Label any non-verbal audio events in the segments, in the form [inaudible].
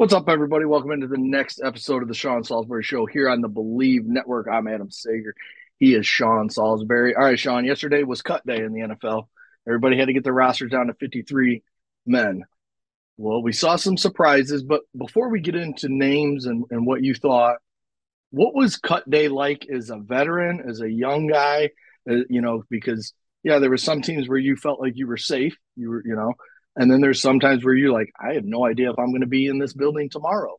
What's up, everybody? Welcome into the next episode of the Sean Salisbury Show here on the Believe Network. I'm Adam Sager. He is Sean Salisbury. All right, Sean, yesterday was cut day in the NFL. Everybody had to get their rosters down to 53 men. Well, we saw some surprises, but before we get into names and, and what you thought, what was cut day like as a veteran, as a young guy? Uh, you know, because, yeah, there were some teams where you felt like you were safe. You were, you know, and then there's sometimes where you're like, I have no idea if I'm going to be in this building tomorrow.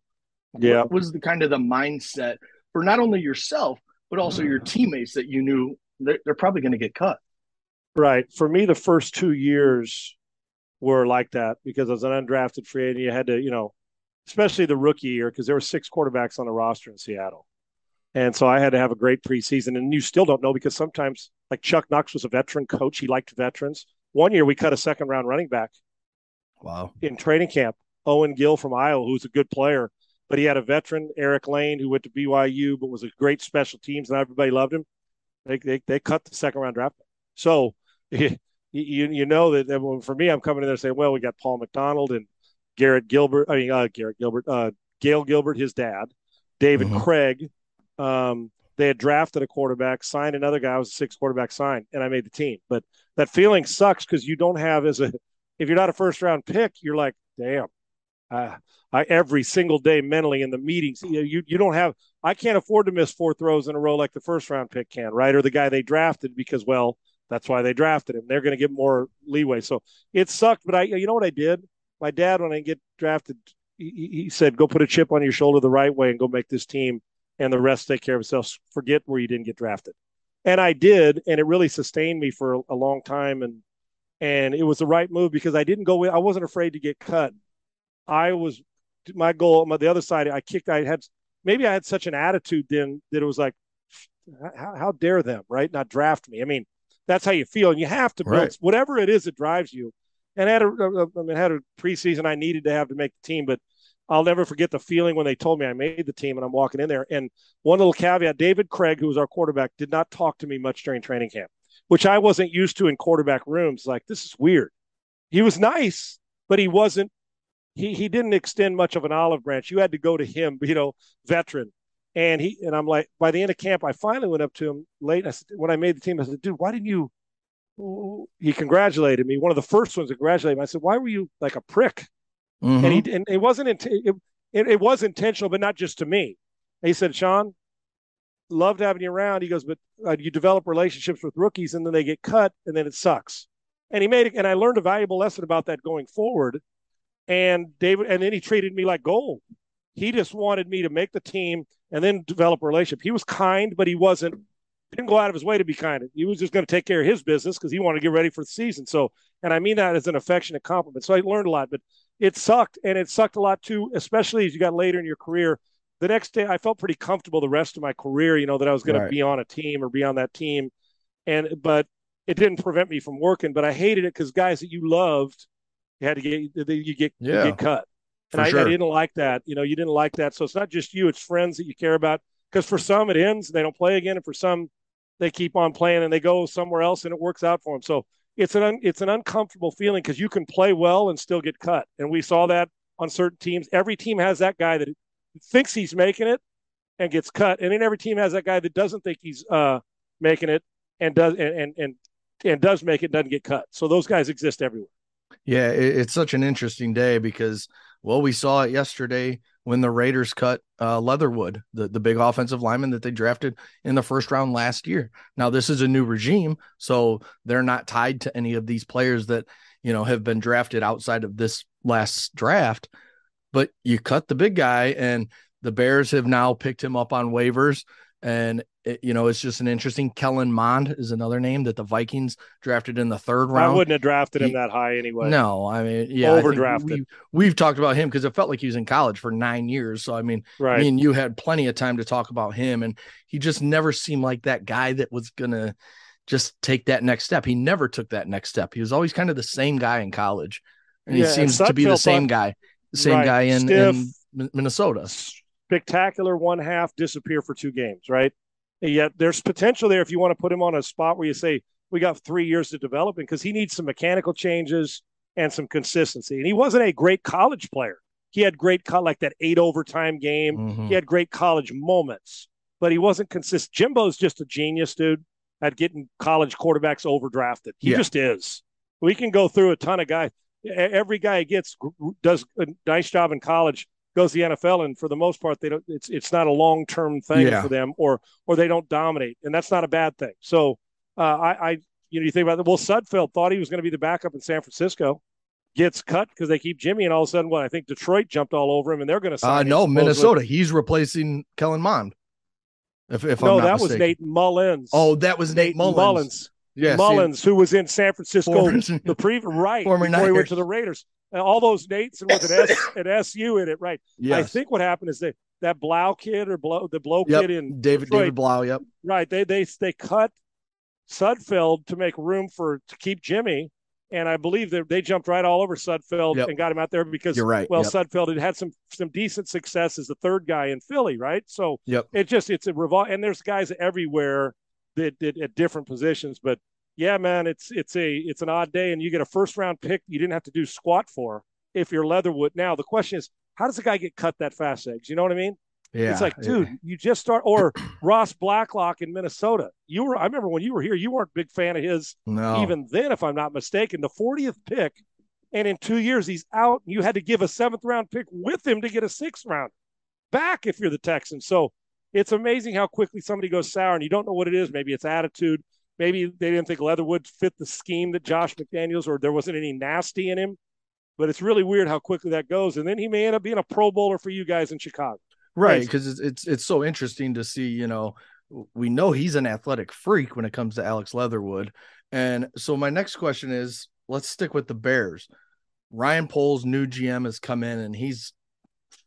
Yeah. What was the kind of the mindset for not only yourself, but also your mm-hmm. teammates that you knew they're, they're probably going to get cut? Right. For me, the first two years were like that because as an undrafted free agent, you had to, you know, especially the rookie year, because there were six quarterbacks on the roster in Seattle. And so I had to have a great preseason. And you still don't know because sometimes, like Chuck Knox was a veteran coach, he liked veterans. One year we cut a second round running back Wow. in training camp. Owen Gill from Iowa, who's a good player, but he had a veteran, Eric Lane, who went to BYU, but was a great special teams, and everybody loved him. They they, they cut the second round draft. So [laughs] you you know that, that for me, I'm coming in there saying, well, we got Paul McDonald and Garrett Gilbert. I mean, uh, Garrett Gilbert, uh, Gale Gilbert, his dad, David Mhm. Krieg. Um, they had drafted a quarterback, signed another guy, I was a six quarterback sign, and I made the team. But that feeling sucks because you don't have as a if you're not a first round pick, you're like, damn. Uh, I every single day mentally in the meetings, you, you you don't have. I can't afford to miss four throws in a row like the first round pick can, right? Or the guy they drafted because well, that's why they drafted him. They're going to get more leeway. So it sucked, but I, you know what I did? My dad, when I get drafted, he, he said, "Go put a chip on your shoulder the right way and go make this team, and the rest take care of itself. Forget where you didn't get drafted." And I did, and it really sustained me for a, a long time. And and it was the right move because I didn't go. With I wasn't afraid to get cut. I was my goal. My, the other side, I kicked. I had maybe I had such an attitude then that it was like, how, how dare them, right? Not draft me. I mean, that's how you feel, and you have to build Right. whatever it is that drives you. And I had a, a, I mean, I had a preseason I needed to have to make the team, but I'll never forget the feeling when they told me I made the team and I'm walking in there. And one little caveat: David Krieg, who was our quarterback, did not talk to me much during training camp, which I wasn't used to in quarterback rooms. Like this is weird. He was nice, but he wasn't. He he didn't extend much of an olive branch. You had to go to him, you know, veteran. And he and I'm like, by the end of camp, I finally went up to him late. I said, when I made the team, I said, dude, why didn't you? He congratulated me. One of the first ones to congratulate me. I said, why were you like a prick? Mhm. and he and it wasn't it, it, it was intentional, but not just to me. And he said, Sean, loved having you around. He goes, but uh, you develop relationships with rookies, and then they get cut, and then it sucks. And he made it, and I learned a valuable lesson about that going forward. And David, and then he treated me like gold. He just wanted me to make the team and then develop a relationship. He was kind, but he wasn't didn't go out of his way to be kind. He was just going to take care of his business because he wanted to get ready for the season. So, and I mean that as an affectionate compliment. So I learned a lot, but it sucked, and it sucked a lot too, especially as you got later in your career. The next day, I felt pretty comfortable the rest of my career, you know, that I was going Right. to be on a team or be on that team, and but it didn't prevent me from working. But I hated it because guys that you loved, you had to get you get you get cut, and I, I didn't like that. You know, you didn't like that. So it's not just you; it's friends that you care about. Because for some it ends, they don't play again, and for some they keep on playing and they go somewhere else and it works out for them. So it's an un, it's an uncomfortable feeling because you can play well and still get cut, and we saw that on certain teams. Every team has that guy that thinks he's making it and gets cut, and then every team has that guy that doesn't think he's uh, making it and does and and and, and does make it doesn't get cut. So those guys exist everywhere. Yeah, it, it's such an interesting day because, well, we saw it yesterday when the Raiders cut uh, Leatherwood, the, the big offensive lineman that they drafted in the first round last year. Now, this is a new regime, so they're not tied to any of these players that, you know, have been drafted outside of this last draft. But you cut the big guy, and the Bears have now picked him up on waivers. And, it, you know, it's just an interesting. Kellen Mond is another name that the Vikings drafted in the third round. I wouldn't have drafted him He- that high anyway. No, I mean, yeah, Overdrafted. We, we've talked about him because it felt like he was in college for nine years. So I mean, right? me and you had plenty of time to talk about him, and he just never seemed like that guy that was gonna just take that next step. He never took that next step. He was always kind of the same guy in college, and Yeah, he and seems to be the same guy, the same Right. guy in, Stiff. in Minnesota. spectacular one half disappear for two games, right? And yet there's potential there if you want to put him on a spot where you say we got three years to develop him because he needs some mechanical changes and some consistency. And he wasn't a great college player. he had great like that eight overtime game. Mm-hmm. He had great college moments, but he wasn't consistent. Jimbo's just a genius, dude, at getting college quarterbacks overdrafted. He yeah. just is. We can go through a ton of guys. Every guy gets does a nice job in college, goes to the NFL, and for the most part, they don't. It's it's not a long term thing yeah. for them, or or they don't dominate, and that's not a bad thing. So uh, I, I, you know, you think about it. Well, Sudfeld thought he was going to be the backup in San Francisco gets cut because they keep Jimmy, and all of a sudden, what I think Detroit jumped all over him, and they're going to sign. Uh, no, Minnesota. He's replacing Kellen Mond. If, if no, that mistaken. was Nate Mullens. Oh, that was Nate, Nate Mullens. Mullens. Yes, Mullens, who was in San Francisco former, the pre right former before Niners. he went to the Raiders. And all those Nates and with an, S, [laughs] an SU in it, right? Yes. I think what happened is that that Blau kid or Blow the Blow yep. kid in David Detroit, David Blau, yep. Right. They they they cut Sudfeld to make room for to keep Jimmy, and I believe that they jumped right all over Sudfeld yep. and got him out there because you're right. Well, yep. Sudfeld had had some some decent success as the third guy in Philly, right? So yep. it just it's a revol and there's guys everywhere that did at different positions, but yeah, man, it's it's a it's an odd day, and you get a first round pick you didn't have to do squat for if you're Leatherwood. Now the question is, how does a guy get cut that fast, eggs? You know what I mean? Yeah, it's like, dude, yeah. you just start. Or [clears throat] Ross Blacklock in Minnesota. You were, I remember when you were here, you weren't a big fan of his. No. Even then, if I'm not mistaken, the 40th pick, and in two years he's out. and You had to give a seventh round pick with him to get a sixth round back if you're the Texans. So it's amazing how quickly somebody goes sour, and you don't know what it is. Maybe it's attitude. Maybe they didn't think Leatherwood fit the scheme that Josh McDaniels, or there wasn't any nasty in him. But it's really weird how quickly that goes, and then he may end up being a Pro Bowler for you guys in Chicago right because it's, it's it's so interesting to see you know we know he's an athletic freak when it comes to alex leatherwood and so my next question is let's stick with the bears ryan poles new gm has come in and he's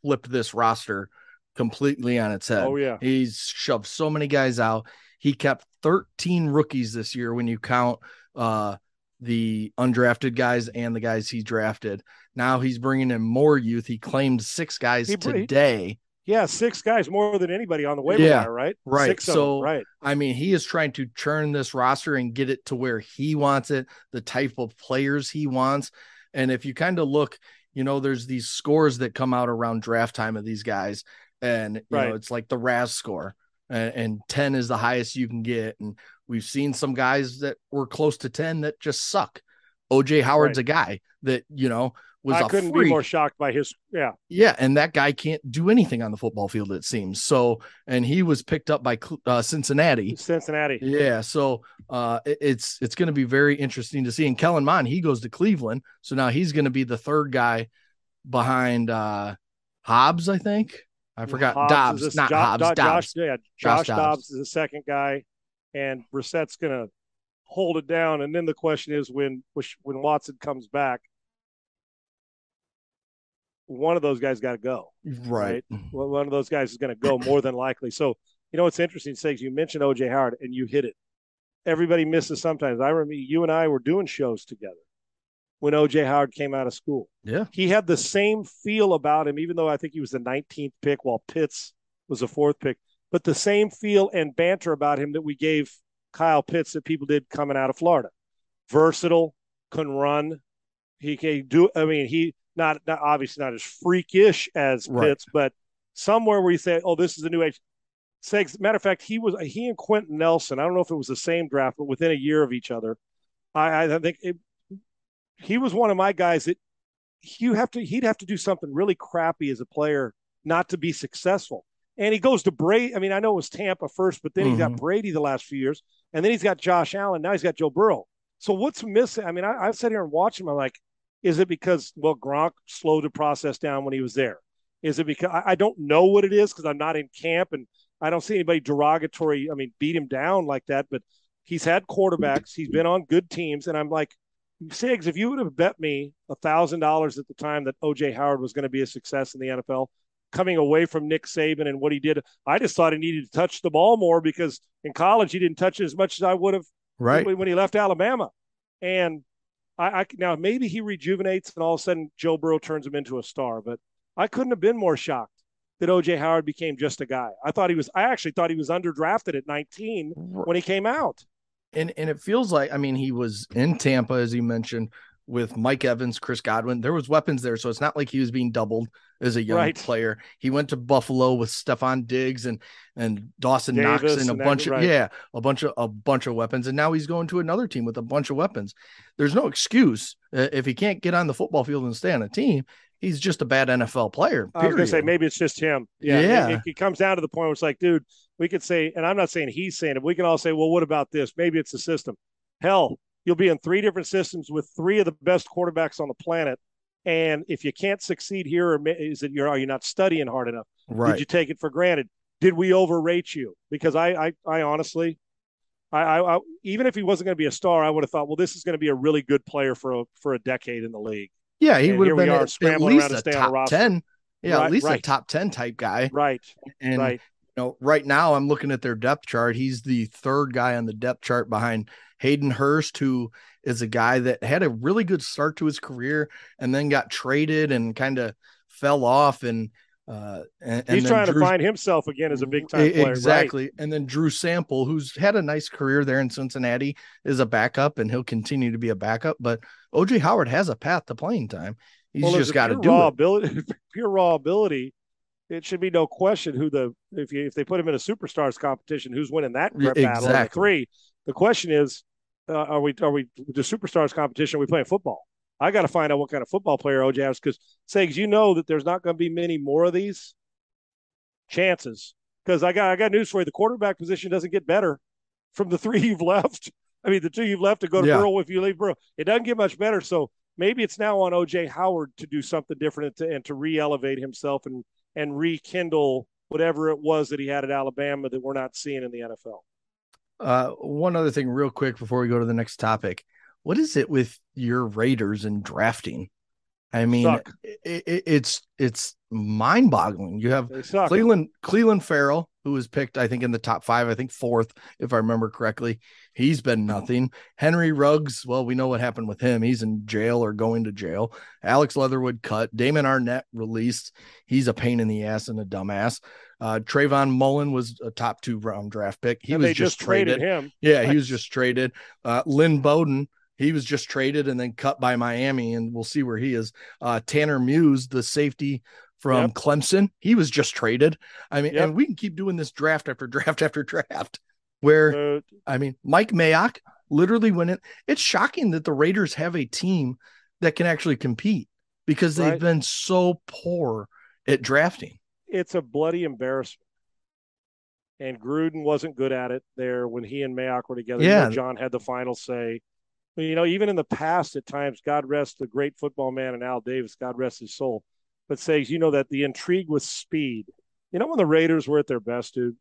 flipped this roster completely on its head oh yeah he's shoved so many guys out he kept 13 rookies this year when you count uh the undrafted guys and the guys he drafted. Now he's bringing in more youth. He claimed six guys he, today. Yeah, six guys more than anybody on the waiver yeah, wire, right? Right. Six so, them, right. I mean, he is trying to churn this roster and get it to where he wants it, the type of players he wants. And if you kind of look, you know, there's these scores that come out around draft time of these guys, and you right. know, it's like the RAS score, and, and 10 is the highest you can get. And we've seen some guys that were close to 10 that just suck. OJ Howard's right. a guy that, you know, was I couldn't freak. be more shocked by his yeah yeah and that guy can't do anything on the football field it seems so and he was picked up by uh, Cincinnati Cincinnati yeah so uh, it, it's it's going to be very interesting to see and Kellen Mond he goes to Cleveland so now he's going to be the third guy behind uh Hobbs I think I forgot Hobbs Dobbs not jo- Hobbs Do- Dobbs Josh, yeah Josh, Josh Dobbs. Dobbs is the second guy and Brissett's going to hold it down and then the question is when when Watson comes back one of those guys got to go. Right. right. One of those guys is going to go more than likely. So, you know, it's interesting, Sags, you mentioned OJ Howard and you hit it. Everybody misses sometimes. I remember you and I were doing shows together when OJ Howard came out of school. Yeah. He had the same feel about him, even though I think he was the 19th pick while Pitts was the fourth pick, but the same feel and banter about him that we gave Kyle Pitts that people did coming out of Florida. Versatile, can run. He can do, I mean, he, not, not obviously not as freakish as right. Pitts, but somewhere where you say, "Oh, this is the new age." Segs, matter of fact, he was he and Quenton Nelson. I don't know if it was the same draft, but within a year of each other. I, I think it, he was one of my guys that you have to he'd have to do something really crappy as a player not to be successful. And he goes to Brady. I mean, I know it was Tampa first, but then mm-hmm. he's got Brady the last few years, and then he's got Josh Allen. Now he's got Joe Burrow. So what's missing? I mean, I, I've sat here and watched him. I'm like, is it because well Gronk slowed the process down when he was there? Is it because I, I don't know what it is because I'm not in camp and I don't see anybody derogatory. I mean, beat him down like that. But he's had quarterbacks. He's been on good teams, and I'm like, Sigs, if you would have bet me a thousand dollars at the time that OJ Howard was going to be a success in the NFL, coming away from Nick Saban and what he did, I just thought he needed to touch the ball more because in college he didn't touch it as much as I would have right when he left Alabama. And I, I now maybe he rejuvenates and all of a sudden Joe Burrow turns him into a star, but I couldn't have been more shocked that OJ Howard became just a guy. I thought he was I actually thought he was underdrafted at 19 when he came out. And and it feels like I mean he was in Tampa as you mentioned with Mike Evans, Chris Godwin. There was weapons there, so it's not like he was being doubled as a young Right. player. He went to Buffalo with Stefon Diggs and and Dawson Knox Davis and a and that- bunch of right. yeah, a bunch of a bunch of weapons. And now he's going to another team with a bunch of weapons. There's no excuse uh, if he can't get on the football field and stay on a team. He's just a bad NFL player. I was gonna say maybe it's just him. Yeah, it- Yeah. It, it comes down to the point where it's like, dude, we could say, and I'm not saying he's saying it. But we can all say, well, what about this? Maybe it's the system. Hell, you'll be in three different systems with three of the best quarterbacks on the planet, and if you can't succeed here, or is it you're are you not studying hard enough? right. Did you take it for granted? Did we overrate you? Because I, I, I honestly, I, I, I even if he wasn't going to be a star, I would have thought, well, this is going to be a really good player for a, for a decade in the league. yeah, he and would have been are at, at least a stay on the top ten. Yeah, Right, at least a top ten type guy. Right, And right. You know, right now I'm looking at their depth chart. He's the third guy on the depth chart behind Hayden Hurst, who is a guy that had a really good start to his career and then got traded and kind of fell off. And uh, and, and He's then trying Drew- to find himself again as a big time player. Exactly. And then Drew Sample, who's had a nice career there in Cincinnati, is a backup and he'll continue to be a backup. But OJ Howard has a path to playing time. He's Well, just got to do raw it. ability. [laughs] Pure raw ability. It should be no question who the if you if they put him in a superstars competition, who's winning that Yeah, battle exactly. three. The question is, uh, are we are we the superstars competition? Are we playing football? I got to find out what kind of football player OJ is because Segs, you know that there's not going to be many more of these chances because I got I got news for you. The quarterback position doesn't get better from the [laughs] three you've left. I mean, the two you've left to go to Yeah. Burrow if you leave Burrow, it doesn't get much better. So maybe it's now on OJ Howard to do something different and to, and to re-elevate himself and and rekindle whatever it was that he had at Alabama that we're not seeing in the NFL. Uh, one other thing, real quick, before we go to the next topic. What is it with your Raiders and drafting? I mean, it, it, it's it's mind boggling. You have. Cleveland Cleveland Ferrell, who was picked, I think, in the top five, I think fourth, if I remember correctly. He's been nothing. Henry Ruggs, well, we know what happened with him. He's in jail or going to jail. Alex Leatherwood cut. Damon Arnette released. He's a pain in the ass and a dumbass. Uh, Trayvon Mullen was a top two round draft pick. He And was just, just traded. traded him. Yeah, he was just traded. Uh, Lynn Bowden, he was just traded and then cut by Miami, and we'll see where he is. Uh, Tanner Muse, the safety from Yep. Clemson, he was just traded. I mean, Yep. and we can keep doing this draft after [laughs] draft after draft. Where Uh, I mean, Mike Mayock literally went in. It's shocking that the Raiders have a team that can actually compete because they've Right. been so poor at drafting. it's a bloody embarrassment. And Gruden wasn't good at it there when he and Mayock were together. Yeah. John had the final say. You know, even in the past, at times, God rest the great football man and Al Davis, God rest his soul. But says, you know, that the intrigue with speed. You know, when the Raiders were at their best, dude,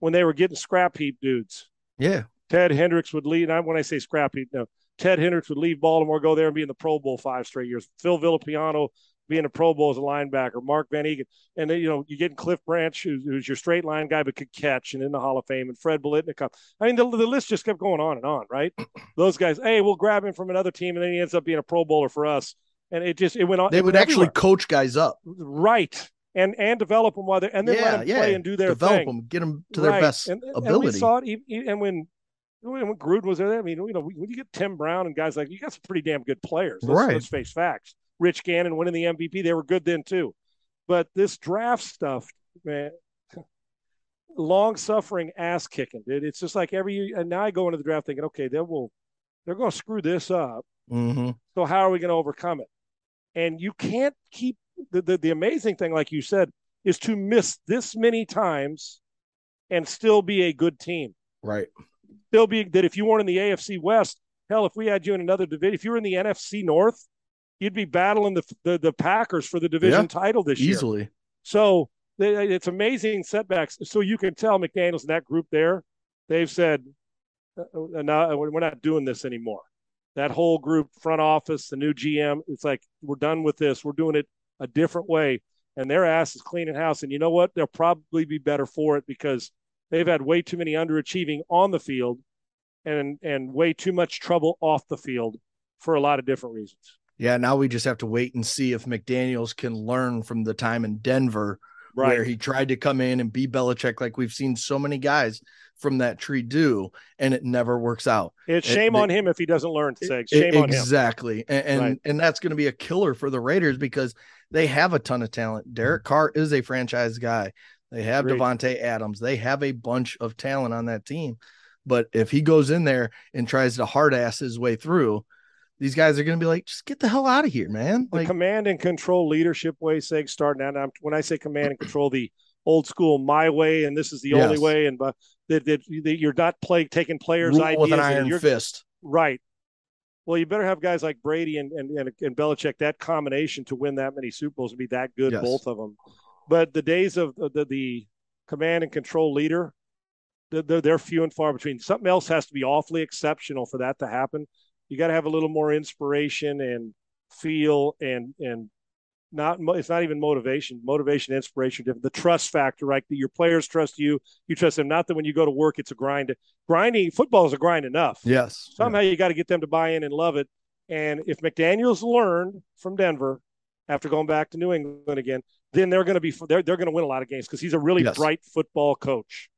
when they were getting scrap heap dudes, Yeah, Ted Hendricks would lead. And when I say scrap heap, no, Ted Hendricks would leave Baltimore, go there and be in the Pro Bowl five straight years. Phil Villapiano being a Pro Bowl as a linebacker. Mark Van Eeghen, and then you know you get Cliff Branch, who's, who's your straight line guy but could catch, and in the Hall of Fame, and Fred Biletnikoff. I mean, the, the list just kept going on and on, right? [clears throat] Those guys, hey, we'll grab him from another team, and then he ends up being a Pro Bowler for us, and it just it went on. they would went actually everywhere. coach guys up. right and and develop them while they're and then yeah, let them yeah. play and do their Develop thing. them, get them to their Right. best and, ability. And we saw it, and when when when Gruden was there, I mean, you know, when you get Tim Brown and guys like you got some pretty damn good players. Let's, Right. let's face facts. Rich Gannon winning the MVP, they were good then too. But this draft stuff, man, long suffering ass kicking, dude. It's just like every and now I go into the draft thinking, okay, they will they're going to screw this up. hmm So how are we going to overcome it? And you can't keep the, the the amazing thing, like you said, is to miss this many times and still be a good team. Right. Still be that if you weren't in the AFC West, hell, if we had you in another division, if you were in the NFC North, you'd be battling the the, the Packers for the division Yeah, title this year. Easily. So they, it's amazing setbacks. So you can tell McDaniel's and that group there, they've said, uh, uh, no, we're not doing this anymore. That whole group, front office, the new GM, it's like we're done with this. We're doing it a different way, and their ass is cleaning house. And you know what? They'll probably be better for it because they've had way too many underachieving on the field, and and way too much trouble off the field for a lot of different reasons. Yeah, now we just have to wait and see if McDaniels can learn from the time in Denver Right. where he tried to come in and be Belichick like we've seen so many guys from that tree do, and it never works out. It's shame it, on him if he doesn't learn. Shame it, on him. Exactly, and and, right. and that's going to be a killer for the Raiders because they have a ton of talent. Derek mm-hmm. Carr is a franchise guy. They have. Davante Adams. They have a bunch of talent on that team. But if he goes in there and tries to hard ass his way through, these guys are going to be like, just get the hell out of here, man. Like, the command and control leadership way, Seg, starting out. Now, when I say command and control, the old school my way, and this is the yes. only way, and uh, that, that, that, you're not play, taking players' Rule ideas with an iron fist. Right. Well, you better have guys like Brady and, and, and, and Belichick, that combination to win that many Super Bowls and be that good, yes. both of them. But the days of the, the command and control leader, they're, they're few and far between. Something else has to be awfully exceptional for that to happen. You got to have a little more inspiration and feel and and not it's not even motivation. Motivation inspiration the trust factor right? That your players trust you you trust them. Not that when you go to work it's a grind. Grinding football is a grind enough. Yes. Somehow yeah. you got to get them to buy in and love it. And if mcdaniels learned from denver after going back to new england again then they're going to be they're, they're going to win a lot of games because he's a really yes. bright football coach.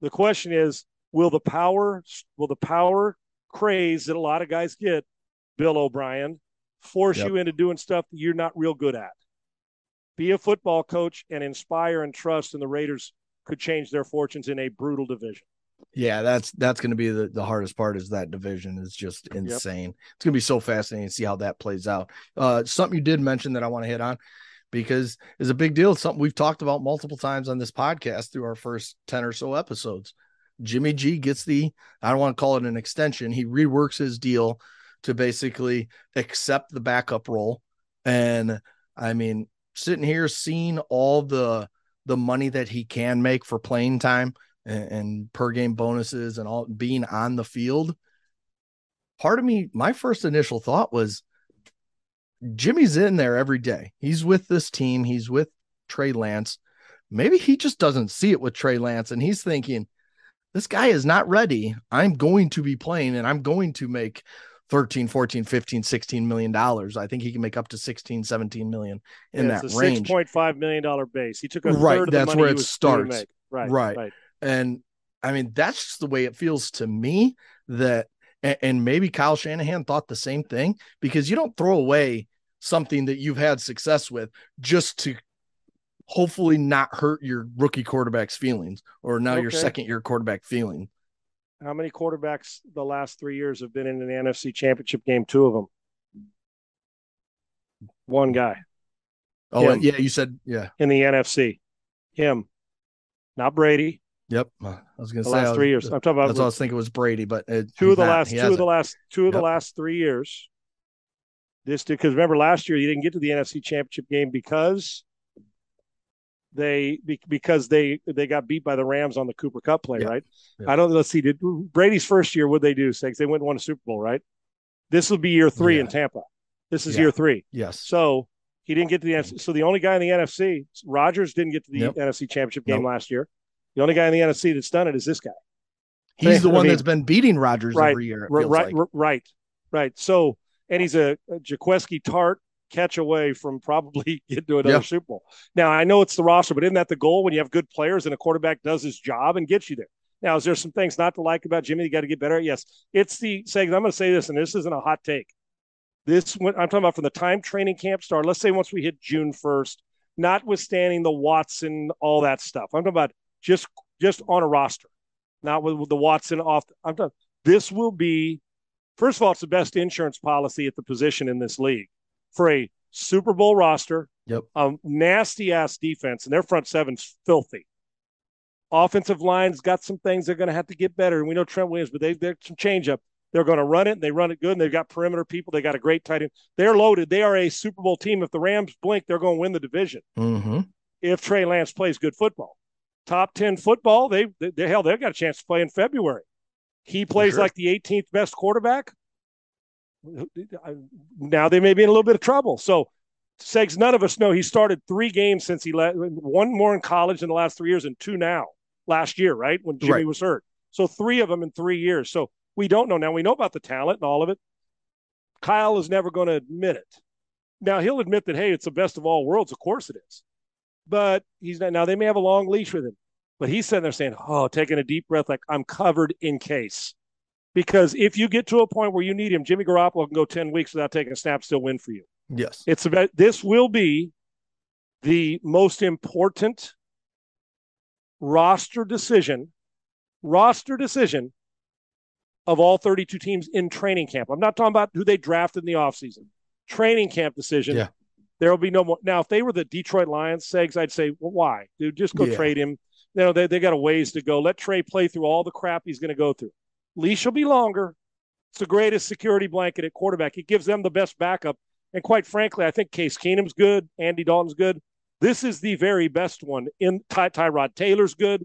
The question is, will the power will the power craze that a lot of guys get, Bill O'Brien, force yep. you into doing stuff that you're not real good at? Be a football coach and inspire and trust, and the Raiders could change their fortunes in a brutal division. Yeah, that's that's going to be the, the hardest part. Is that division is just insane. Yep. It's going to be so fascinating to see how that plays out. Uh, something you did mention that I want to hit on because it's a big deal. It's something we've talked about multiple times on this podcast through our first 10 or so episodes. Jimmy G gets the, I don't want to call it an extension. He reworks his deal to basically accept the backup role. And I mean, sitting here seeing all the the money that he can make for playing time and, and per game bonuses and all being on the field. Part of me, my first initial thought was Jimmy's in there every day. He's with this team. He's with Trey Lance. Maybe he just doesn't see it with Trey Lance and he's thinking, this guy is not ready. I'm going to be playing and I'm going to make 13, 14, 15, 16 million dollars. I think he can make up to 16, 17 million in yeah, that range. $6.5 million base. He took a right. that's where it starts. Right, right. Right. And I mean, that's just the way it feels to me that and maybe Kyle Shanahan thought the same thing because you don't throw away something that you've had success with just to hopefully not hurt your rookie quarterback's feelings or now okay. your second year quarterback feeling. How many quarterbacks the last three years have been in an NFC championship game? Two of them. One guy. Oh, Him. yeah. You said, yeah. In the NFC. Him. Not Brady. Yep. I was going to say last was, three years. I'm talking about. That's what I was thinking was Brady, but uh, it, two of the not, last, two of the last, two of yep. the last three years this because remember last year you didn't get to the NFC Championship game because they because they they got beat by the Rams on the Cooper Kupp play, yeah. right? Yeah. I don't let's see. Did Brady's first year? What they do? Say they went and won a Super Bowl, right? This will be year three yeah. in Tampa. This is year three. Yes. So he didn't get to the NFC. So the only guy in the NFC, Rodgers didn't get to the yep. NFC Championship game last year. The only guy in the NFC that's done it is this guy. He's the one I mean, that's been beating Rodgers right, every year. right, like. right, right. So and he's a, a Tartt catch away from probably [laughs] getting to another Super Bowl. Now I know it's the roster, but isn't that the goal when you have good players and a quarterback does his job and gets you there? Now, is there some things not to like about Jimmy? You got to get better. Yes, it's the saying. I'm going to say this, and this isn't a hot take. This I'm talking about from the time training camp started. Let's say once we hit June 1st, notwithstanding the Watson, all that stuff. I'm talking about just just on a roster, not with, with the Watson off. I'm talking. This will be First of all, it's the best insurance policy at the position in this league for a Super Bowl roster. Yep. A nasty ass defense, and their front seven's filthy. Offensive line's got some things they're going to have to get better. And we know Trent Williams, but they, they're some change up. They're going to run it, and they run it good, and they've got perimeter people. They got a great tight end. They're loaded. They are a Super Bowl team. If the Rams blink, they're going to win the division. Mm-hmm. If Trey Lance plays good football, top ten football, they, they, they hell, they've got a chance to play in February. He plays sure. like the 18th best quarterback. Now they may be in a little bit of trouble. So, Segs, none of us know he started three games since he left, one more in college in the last three years, and two now last year, right? When Jimmy right. was hurt. So, three of them in three years. So, we don't know. Now, we know about the talent and all of it. Kyle is never going to admit it. Now, he'll admit that, hey, it's the best of all worlds. Of course it is. But he's not. Now, they may have a long leash with him. But he's sitting there saying, "Oh, taking a deep breath, like I'm covered in case." Because if you get to a point where you need him, Jimmy Garoppolo can go ten weeks without taking a snap, still win for you. Yes, it's about this will be the most important roster decision, roster decision of all 32 teams in training camp. I'm not talking about who they drafted in the offseason. Training camp decision. Yeah. There will be no more. Now, if they were the Detroit Lions, Segs, I'd say, well, why? Dude, just go Yeah. trade him. You know, they, they got a ways to go. Let Trey play through all the crap he's going to go through. Leash will be longer. It's the greatest security blanket at quarterback. It gives them the best backup. And quite frankly, I think Case Keenum's good. Andy Dalton's good. This is the very best one. In Ty- Tyrod Taylor's good.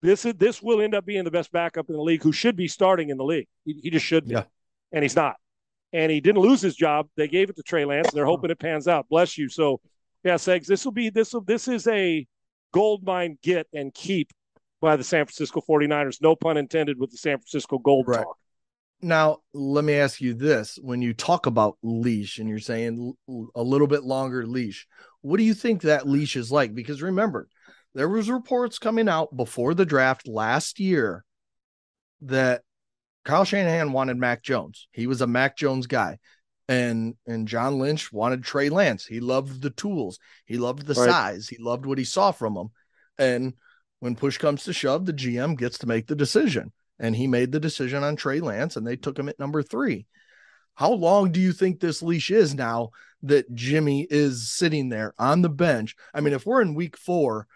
This is this will end up being the best backup in the league, who should be starting in the league. He, he just should be, Yeah. and he's not. And he didn't lose his job. They gave it to Trey Lance, they're hoping it pans out. Bless you. So, yeah, Segs, this will be this will this is a gold mine get and keep by the San Francisco 49ers. No pun intended with the San Francisco Gold Right. talk. Now, let me ask you this. When you talk about leash and you're saying a little bit longer leash, what do you think that leash is like? Because remember, there was reports coming out before the draft last year that Kyle Shanahan wanted Mac Jones. He was a Mac Jones guy. And and John Lynch wanted Trey Lance. He loved the tools. He loved the Right. size. He loved what he saw from him. And when push comes to shove, the GM gets to make the decision and he made the decision on Trey Lance, and they took him at number three. How long do you think this leash is now that Jimmy is sitting there on the bench? I mean, if we're in week four,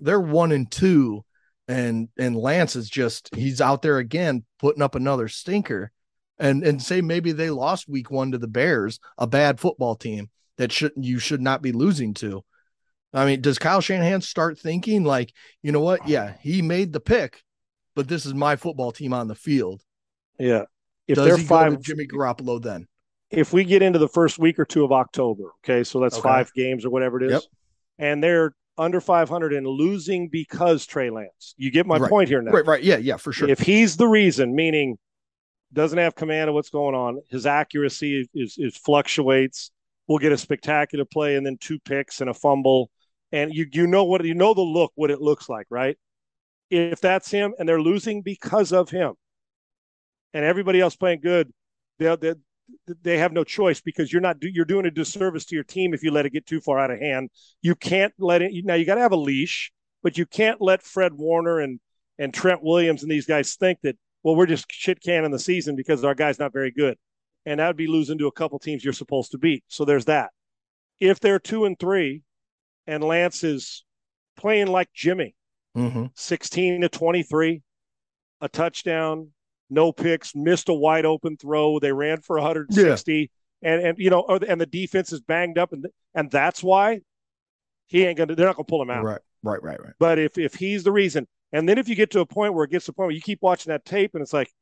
they're one and two, and and Lance is just he's out there again putting up another stinker. And and say maybe they lost week one to the Bears, a bad football team that should you should not be losing to. I mean, does Kyle Shanahan start thinking like, you know what? Yeah, he made the pick, but this is my football team on the field. Yeah. If Does they're he five, Jimmy Garoppolo then? if we get into the first week or two of October, okay, so that's Okay. five games or whatever it is, Yep. and they're under 500 and losing because Trey Lance. You get my Right. point here now. Right, right. Yeah, yeah, for sure. If he's the reason, meaning doesn't have command of what's going on, his accuracy is, is fluctuates. We'll get a spectacular play and then two picks and a fumble, and you you know what you know the look what it looks like, right? If that's him and they're losing because of him, and everybody else playing good, they they they have no choice because you're not you're doing a disservice to your team if you let it get too far out of hand. You can't let it now. You got to have a leash, but you can't let Fred Warner and and Trent Williams and these guys think that well we're just shit canning the season because our guy's not very good, and that would be losing to a couple teams you're supposed to beat. So there's that. If they're two and three, and Lance is playing like Jimmy, hmm 16 to 23, a touchdown, no picks, missed a wide open throw. They ran for 160, and and you know, and the defense is banged up, and and that's why he ain't gonna. They're not gonna pull him out. Right, right, right, right. But if if he's the reason, and then if you get to a point where it gets to a point where you keep watching that tape, and it's like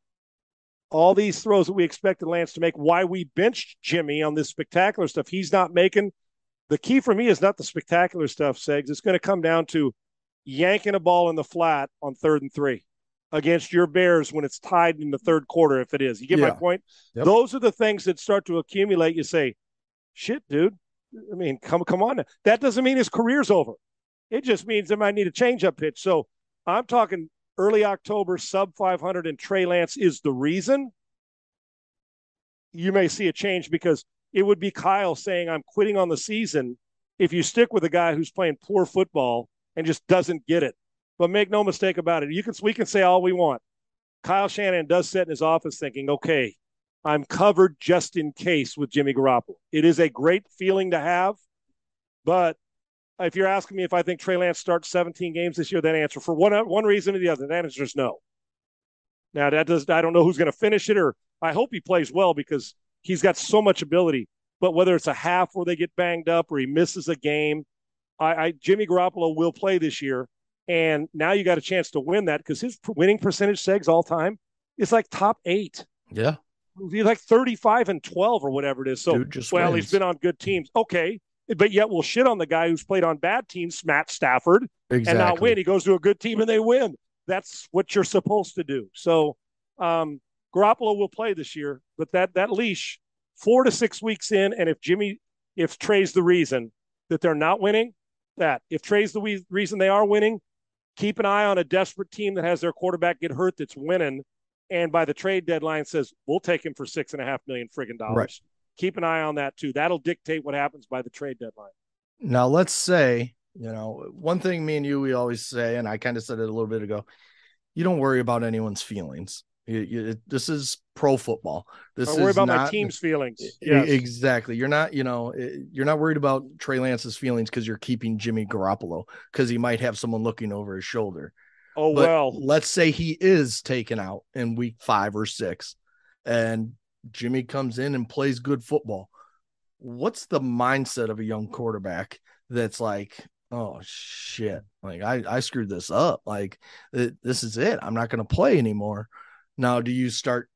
all these throws that we expected Lance to make, why we benched Jimmy on this spectacular stuff, he's not making. The key for me is not the spectacular stuff, Segs. It's going to come down to yanking a ball in the flat on third and three against your Bears when it's tied in the third quarter. If it is, you get my point. Yep. Those are the things that start to accumulate. You say, "Shit, dude." I mean, come come on. Now. That doesn't mean his career's over. It just means they might need a changeup pitch. So I'm talking early October, sub 500, and Trey Lance is the reason. You may see a change because it would be Kyle saying, I'm quitting on the season if you stick with a guy who's playing poor football and just doesn't get it. But make no mistake about it. You can we can say all we want. Kyle Shannon does sit in his office thinking, okay, I'm covered just in case with Jimmy Garoppolo. It is a great feeling to have, but if you're asking me if I think Trey Lance starts 17 games this year, that answer for one one reason or the other, that answer is no. Now that does I don't know who's going to finish it, or I hope he plays well because he's got so much ability. But whether it's a half where they get banged up or he misses a game, I, I Jimmy Garoppolo will play this year, and now you got a chance to win that because his winning percentage segs all time is like top eight. Yeah, He's like 35 and 12 or whatever it is. So well, wins. he's been on good teams. Okay. But yet we'll shit on the guy who's played on bad teams, Matt Stafford, exactly. and not win. He goes to a good team and they win. That's what you're supposed to do. So um, Garoppolo will play this year, but that that leash, four to six weeks in, and if Jimmy, if Trey's the reason that they're not winning, that if Trey's the we- reason they are winning, keep an eye on a desperate team that has their quarterback get hurt that's winning, and by the trade deadline says we'll take him for six and a half million friggin' dollars. Right. Keep an eye on that too. That'll dictate what happens by the trade deadline. Now let's say you know one thing me and you we always say, and I kind of said it a little bit ago. You don't worry about anyone's feelings. You, you, this is pro football. This I worry about not, my team's feelings. Yes. Exactly. You're not, you know, you're not worried about Trey Lance's feelings because you're keeping Jimmy Garoppolo because he might have someone looking over his shoulder. Oh but well. Let's say he is taken out in week five or six, and Jimmy comes in and plays good football. What's the mindset of a young quarterback that's like, oh shit, like I I screwed this up. Like this is it. I'm not going to play anymore now, do you start?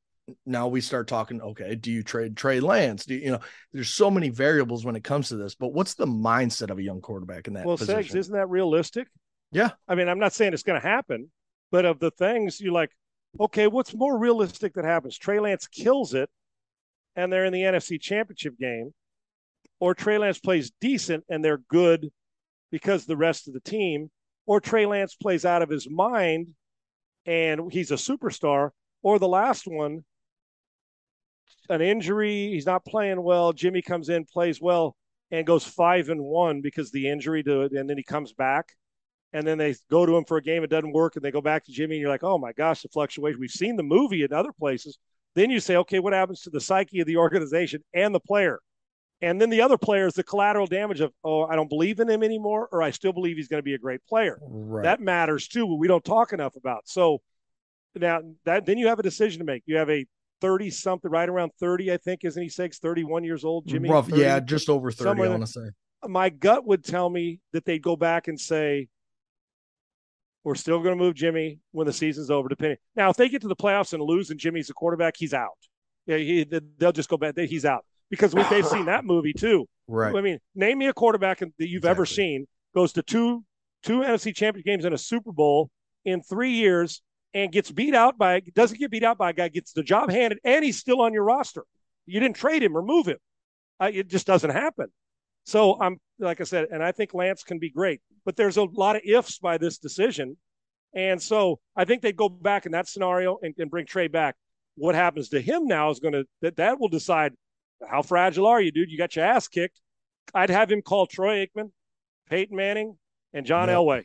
Now we start talking. Okay, do you trade Trey Lance? Do you, you know? There's so many variables when it comes to this. But what's the mindset of a young quarterback in that? Well, position? Segs, isn't that realistic? Yeah. I mean, I'm not saying it's going to happen, but of the things you like, okay, what's more realistic that happens? Trey Lance kills it, and they're in the NFC Championship game, or Trey Lance plays decent and they're good because the rest of the team, or Trey Lance plays out of his mind and he's a superstar or the last one, an injury, he's not playing well. Jimmy comes in, plays well, and goes five and one because the injury to it, and then he comes back. And then they go to him for a game, it doesn't work, and they go back to Jimmy, and you're like, oh my gosh, the fluctuation. We've seen the movie in other places. Then you say, okay, what happens to the psyche of the organization and the player? And then the other player is the collateral damage of, oh, I don't believe in him anymore, or I still believe he's going to be a great player. Right. That matters too, but we don't talk enough about. So now that then you have a decision to make. You have a 30 something, right around 30, I think, isn't he six, 31 years old, Jimmy? Rough, 30, yeah, just over 30, I want to say. My gut would tell me that they'd go back and say, we're still going to move Jimmy when the season's over, depending. Now, if they get to the playoffs and lose and Jimmy's the quarterback, he's out. Yeah, he, they'll just go back. He's out because we, they've seen that movie too. Right. I mean, name me a quarterback that you've exactly. ever seen goes to two two NFC championship games and a Super Bowl in three years and gets beat out by doesn't get beat out by a guy gets the job handed and he's still on your roster. You didn't trade him or move him. Uh, it just doesn't happen. So I'm like I said, and I think Lance can be great, but there's a lot of ifs by this decision, and so I think they go back in that scenario and, and bring Trey back. What happens to him now is going to that that will decide how fragile are you, dude. You got your ass kicked. I'd have him call Troy Aikman, Peyton Manning, and John yep. Elway,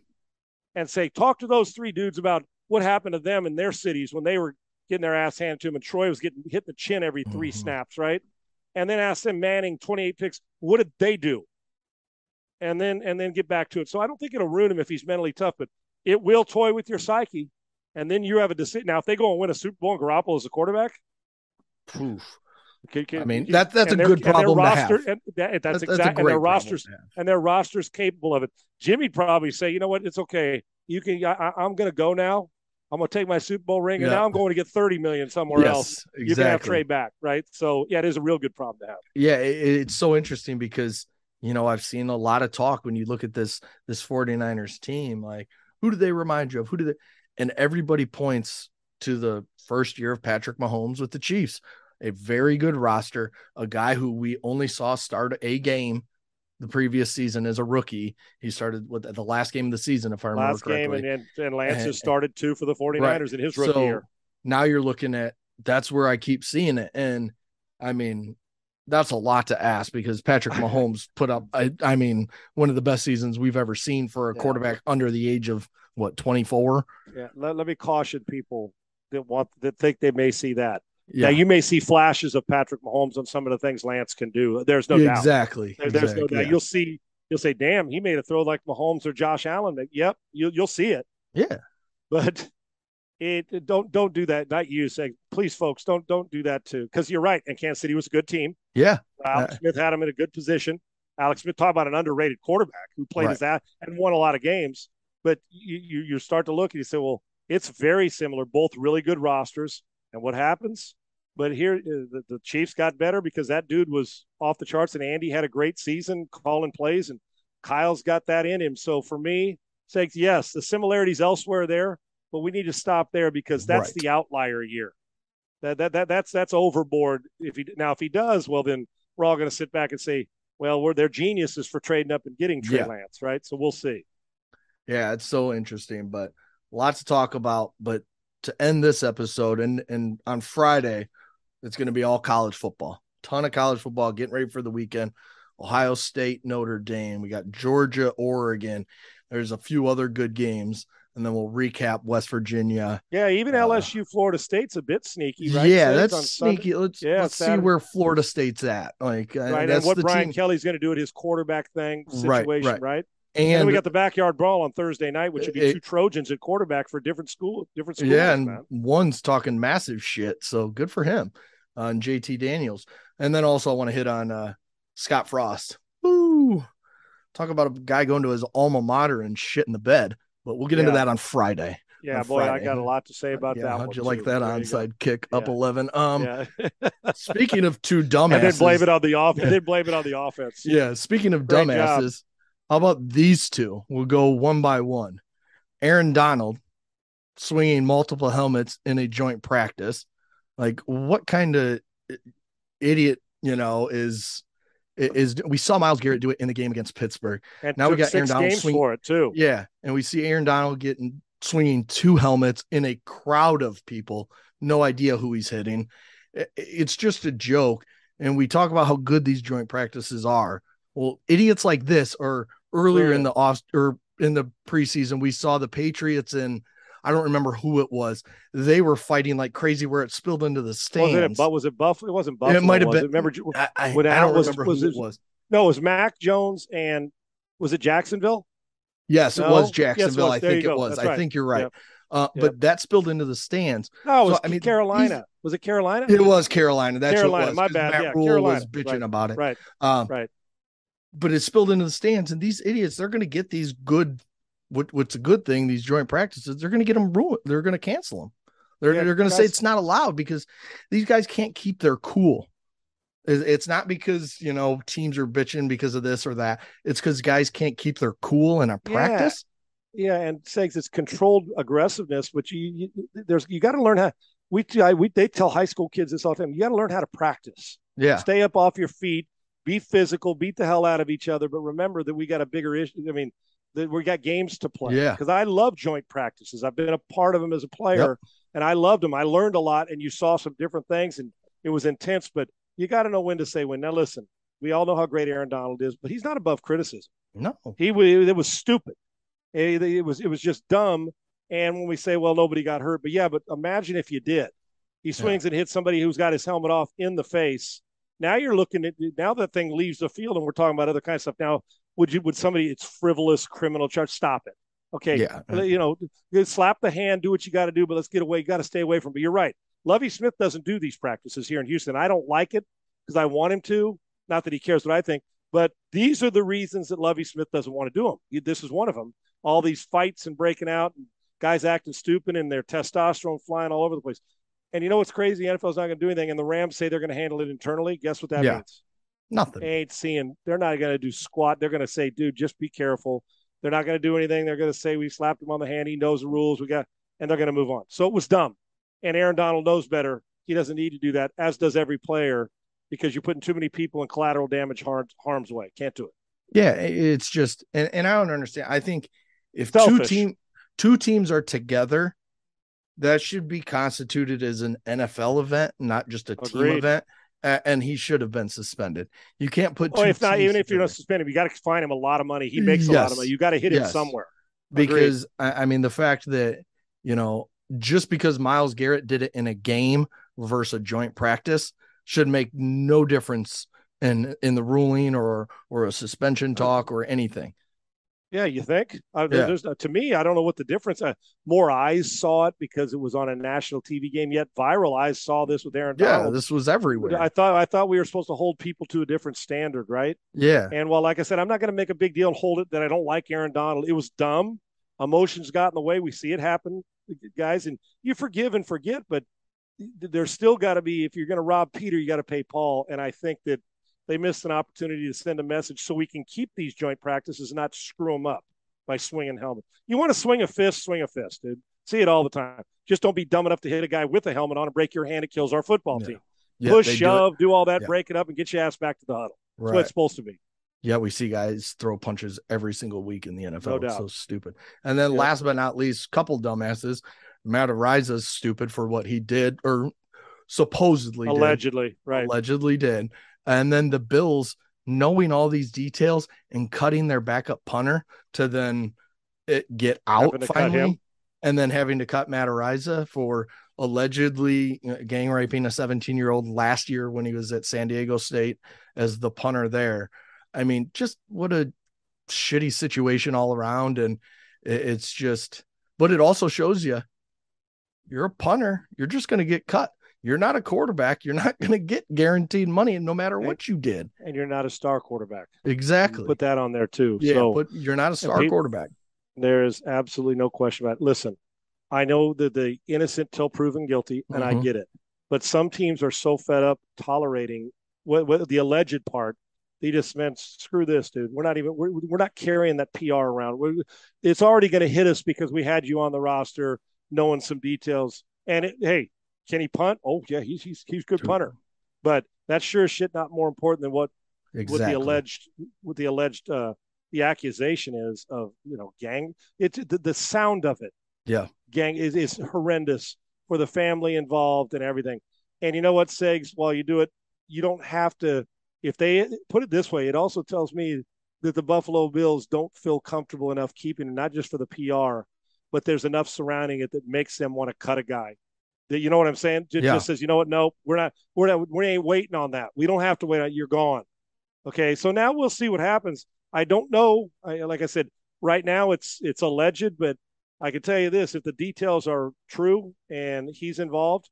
and say, talk to those three dudes about what happened to them in their cities when they were getting their ass handed to them and Troy was getting hit in the chin every 3 mm-hmm. snaps, right? And then ask them Manning 28 picks, what did they do? And then and then get back to it. So I don't think it'll ruin him if he's mentally tough, but it will toy with your psyche. And then you have a decision. Now, if they go and win a Super Bowl and Garoppolo is a quarterback, poof. Can, can, I mean, that that's a good problem roster, to have. And that, that's, that's exactly. And their rosters and their rosters capable of it. Jimmy'd probably say, you know what, it's okay. You can. I, am going to go now. I'm going to take my Super Bowl ring, and yeah. now I'm going to get 30 million somewhere yes, else. Exactly. You can have Trey back, right? So yeah, it is a real good problem to have. Yeah, it, it's so interesting because you know I've seen a lot of talk when you look at this this 49ers team. Like, who do they remind you of? Who do they? And everybody points to the first year of Patrick Mahomes with the Chiefs. A very good roster, a guy who we only saw start a game the previous season as a rookie. He started with the last game of the season, if I remember last correctly. game, and, and Lance and, has started two for the 49ers right. in his rookie so year. Now you're looking at that's where I keep seeing it. And I mean, that's a lot to ask because Patrick [laughs] Mahomes put up, I, I, mean, one of the best seasons we've ever seen for a yeah. quarterback under the age of what, 24? Yeah. Let, let me caution people that want that think they may see that. Yeah. Now you may see flashes of Patrick Mahomes on some of the things Lance can do. There's no doubt. Exactly. There, there's exactly. no doubt. Yeah. You'll see. You'll say, "Damn, he made a throw like Mahomes or Josh Allen." Yep, you'll you'll see it. Yeah. But it, don't don't do that. Not you saying, please, folks, don't don't do that too. Because you're right. And Kansas City was a good team. Yeah. Alex uh, Smith had him in a good position. Alex Smith talk about an underrated quarterback who played right. his ass and won a lot of games. But you, you you start to look and you say, well, it's very similar. Both really good rosters. And what happens? But here, uh, the, the Chiefs got better because that dude was off the charts, and Andy had a great season calling plays, and Kyle's got that in him. So for me, say yes, the similarities elsewhere there, but we need to stop there because that's right. the outlier year. That, that that that's that's overboard. If he now if he does, well then we're all going to sit back and say, well, we're their geniuses for trading up and getting Trey yeah. Lance, right? So we'll see. Yeah, it's so interesting, but lots to talk about. But to end this episode, and and on Friday, it's going to be all college football. Ton of college football getting ready for the weekend. Ohio State, Notre Dame. We got Georgia, Oregon. There's a few other good games, and then we'll recap West Virginia. Yeah, even uh, LSU, Florida State's a bit sneaky, right? Yeah, that's sneaky. Let's yeah, let's see where Florida State's at. Like, uh, right, and what Brian team. Kelly's going to do at his quarterback thing situation, right? right. right? And, and we got the backyard brawl on Thursday night, which would be it, two Trojans at quarterback for different school, different schools. Yeah, and man. one's talking massive shit, so good for him on uh, JT Daniels. And then also I want to hit on uh, Scott Frost. Woo! Talk about a guy going to his alma mater and shit in the bed. But we'll get yeah. into that on Friday. Yeah, on boy, Friday. I got a lot to say about yeah, that. How'd you like that onside kick up eleven? Um, [laughs] speaking of two dumbasses, and then blame it on the off. [laughs] Then blame it on the offense. Yeah, speaking of Great dumbasses. How about these two? We'll go one by one. Aaron Donald swinging multiple helmets in a joint practice. Like, what kind of idiot, you know, is is we saw Myles Garrett do it in the game against Pittsburgh. And now we got Aaron Donald swing, for it too. Yeah, and we see Aaron Donald getting swinging two helmets in a crowd of people. No idea who he's hitting. It's just a joke. And we talk about how good these joint practices are. Well, idiots like this or earlier in the off or in the preseason, we saw the Patriots and I don't remember who it was. They were fighting like crazy where it spilled into the stands. Was it? But was it Buffalo? It wasn't Buffalo. It might have been. It? Remember? I, I, when I don't was, remember was, who it was. No, it was Mac Jones and was it Jacksonville? Yes, no? it was Jacksonville. Yes, it was. I think it was. Right. I think you're right. Yep. Uh, yep. But that spilled into the stands. No, it was so, I mean, Carolina. Was it Carolina? It was Carolina. That's Carolina. What My bad. Matt yeah, Rhule Carolina. was bitching right. about it. Right. Um, right. But it spilled into the stands, and these idiots, they're going to get these good what, what's a good thing these joint practices they're going to get them ruined they're going to cancel them. They're, yeah, they're going to say it's not allowed because these guys can't keep their cool. It's not because you know teams are bitching because of this or that. It's because guys can't keep their cool in a practice. Yeah, yeah and saying it's controlled aggressiveness which you, you there's you got to learn how we, I, we they tell high school kids this all the time you got to learn how to practice. Yeah. Stay up off your feet be physical beat the hell out of each other but remember that we got a bigger issue i mean that we got games to play. Yeah. Because I love joint practices. I've been a part of them as a player yep. and I loved them. I learned a lot and you saw some different things and it was intense, but you got to know when to say when. Now, listen, we all know how great Aaron Donald is, but he's not above criticism. No. He it was stupid. It, it was it was just dumb. And when we say, well, nobody got hurt, but yeah, but imagine if you did. He swings yeah. and hits somebody who's got his helmet off in the face. Now you're looking at now that thing leaves the field, and we're talking about other kind of stuff. Now would you would somebody it's frivolous criminal charge stop it. Okay. Yeah uh, you know slap the hand do what you got to do but let's get away you got to stay away from but you're right. Lovie smith doesn't do these practices here in houston. I don't like it because i want him to. Not that he cares what i think but these are the reasons that Lovie smith doesn't want to do them this is one of them all these fights and breaking out and guys acting stupid and their testosterone flying all over the place and you know what's crazy the nfl's not going to do anything and the rams say they're going to handle it internally guess what that yeah. means Nothing. They ain't seeing. They're not going to do squat. They're going to say, dude, just be careful. They're not going to do anything. They're going to say we slapped him on the hand. He knows the rules. We got, and they're going to move on. So it was dumb. And Aaron Donald knows better. He doesn't need to do that, as does every player, because you're putting too many people in collateral damage harm, harm's way. Can't do it. Yeah, it's just, and, and I don't understand. I think if Selfish. two team two teams are together, that should be constituted as an NFL event, not just a Agreed. team event and he should have been suspended. You can't put. Oh, if not, even if you're not suspended, you got to find him a lot of money. He makes a lot of money. You got to hit yes. him somewhere. Because I, I mean, the fact that you know, just because Myles Garrett did it in a game versus a joint practice should make no difference in in the ruling or or a suspension talk or anything. Yeah, you think? Uh, yeah. There's, uh, to me, I don't know what the difference. Uh, more eyes saw it because it was on a national TV game. Yet viral eyes saw this with Aaron yeah, Donald. this was everywhere. I thought I thought we were supposed to hold people to a different standard, right? Yeah. And while, like I said, I'm not going to make a big deal and hold it that I don't like Aaron Donald. It was dumb. Emotions got in the way. We see it happen, guys, and you forgive and forget, but there's still got to be if you're going to rob Peter, you got to pay Paul. And I think that they missed an opportunity to send a message so we can keep these joint practices and not screw them up by swinging helmets. You want to swing a fist, swing a fist, dude. See it all the time. Just don't be dumb enough to hit a guy with a helmet on and break your hand. It kills our football team. Yeah, Push, shove, do, do, all that, yeah. break it up, and get your ass back to the huddle. That's right. what it's supposed to be. Yeah, we see guys throw punches every single week in the NFL. No doubt. so stupid. And then last but not least, couple dumbasses. Matt Araiza's stupid for what he did or supposedly did, Allegedly, right? allegedly did. And then the Bills knowing all these details and cutting their backup punter to then it get out Having to cut finally, him. and then having to cut Matt Araiza for allegedly gang raping a 17 year old last year when he was at San Diego State as the punter there. I mean, just what a shitty situation all around. And it's just, but it also shows you you're a punter, you're just going to get cut. You're not a quarterback. You're not [laughs] going to get guaranteed money no matter what you did. And you're not a star quarterback. Exactly. Put that on there too. yeah, so but you're not a star Pete- quarterback. there is absolutely no question about it. Listen, I know that the innocent till proven guilty, and I Mhm. get it. But some teams are so fed up tolerating what, what the alleged part. They just meant screw this, dude. We're not even we're, we're not carrying that PR around. We're, it's already going to hit us because we had you on the roster, knowing some details. And it, hey, can he punt? Oh yeah, he's he's he's a good True. punter. But that's sure as shit not more important than what Exactly. what the alleged what the alleged uh the accusation is of you know gang it's the, the sound of it Yeah. gang is, is horrendous for the family involved and everything and you know what segs while you do it you don't have to if they put it this way it also tells me that the buffalo bills don't feel comfortable enough keeping it not just for the pr but there's enough surrounding it that makes them want to cut a guy that you know what i'm saying just, Yeah. just says you know what no we're not we're not we ain't waiting on that we don't have to wait you're gone Okay, so now we'll see what happens. I don't know. I, like I said, right now it's it's alleged, but I can tell you this: if the details are true and he's involved,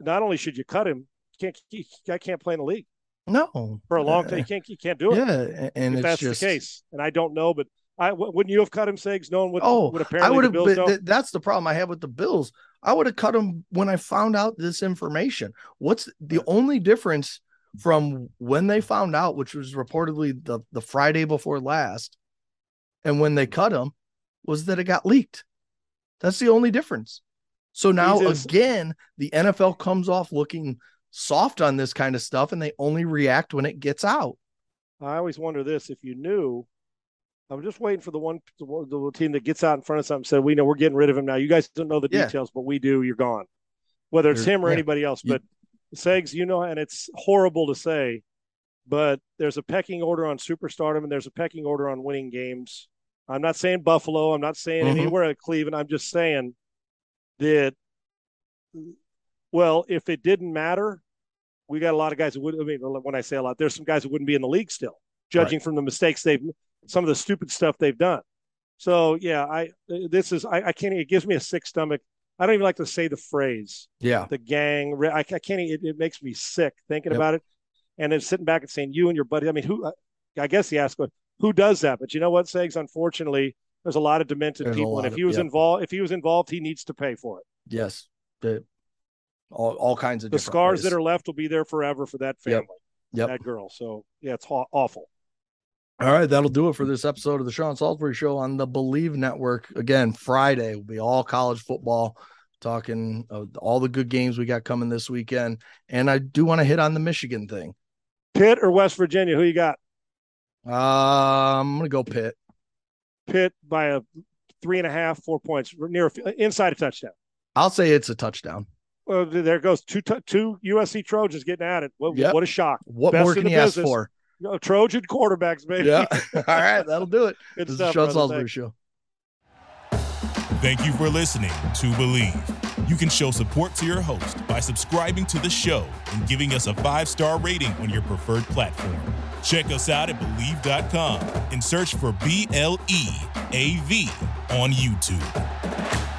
not only should you cut him, can't he, I can't play in the league No. for a long Uh, time. You can't you can't do it Yeah. And if that's just, the case. And I don't know, but I wouldn't you have cut him, Segs, knowing what Oh, what I would have. Th- that's the problem I have with the Bills. I would have cut them when I found out this information. What's the only difference from when they found out, which was reportedly the the Friday before last, and when they cut him, was that it got leaked. That's the only difference. So now Jesus. again, the NFL comes off looking soft on this kind of stuff, and they only react when it gets out. I always wonder this: if you knew, I'm just waiting for the one the, the team that gets out in front of something and said, "We know we're getting rid of him now." You guys don't know the Yeah. details, but we do. You're gone. Whether it's him or yeah. anybody else, You- but Segs, you know, and it's horrible to say, but there's a pecking order on superstardom, and there's a pecking order on winning games. I'm not saying Buffalo. I'm not saying Mhm. anywhere at Cleveland. I'm just saying that. Well, if it didn't matter, we got a lot of guys that would. I mean, when I say a lot, there's some guys that wouldn't be in the league still, judging from the mistakes they've, some of the stupid stuff they've done. So yeah, I this is I, I can't. It gives me a sick stomach. I don't even like to say the phrase Yeah. the gang. I, I can't. It, it makes me sick thinking Yep. about it. And then sitting back and saying you and your buddy. I mean, who? I guess he asked, who does that? But you know what, Segs? Unfortunately, there's a lot of demented There's people, and if he was yep. involved, if he was involved, he needs to pay for it. Yes. The, all, all kinds of The scars ways. that are left will be there forever for that family, Yep. that girl. So yeah, it's aw- awful. All right, that'll do it for this episode of the Sean Salisbury Show on the Bleav Network. Again, Friday will be all college football, talking uh, all the good games we got coming this weekend. And I do want to hit on the Michigan thing. Pitt or West Virginia? Who you got? Uh, I'm gonna go Pitt. Pitt by a three and a half, four points, near inside a touchdown. I'll say it's a touchdown. Well, there goes two two USC Trojans getting at it. What, Yep. what a shock! What Best more can you ask for? No, Trojan quarterbacks, baby. Yeah. [laughs] [laughs] all right, that'll do it. Good This is stuff, the Sean. Salisbury Show. Thank you for listening to Bleav. You can show support to your host by subscribing to the show and giving us a five star rating on your preferred platform. Check us out at Bleav.com and search for B L E A V on YouTube.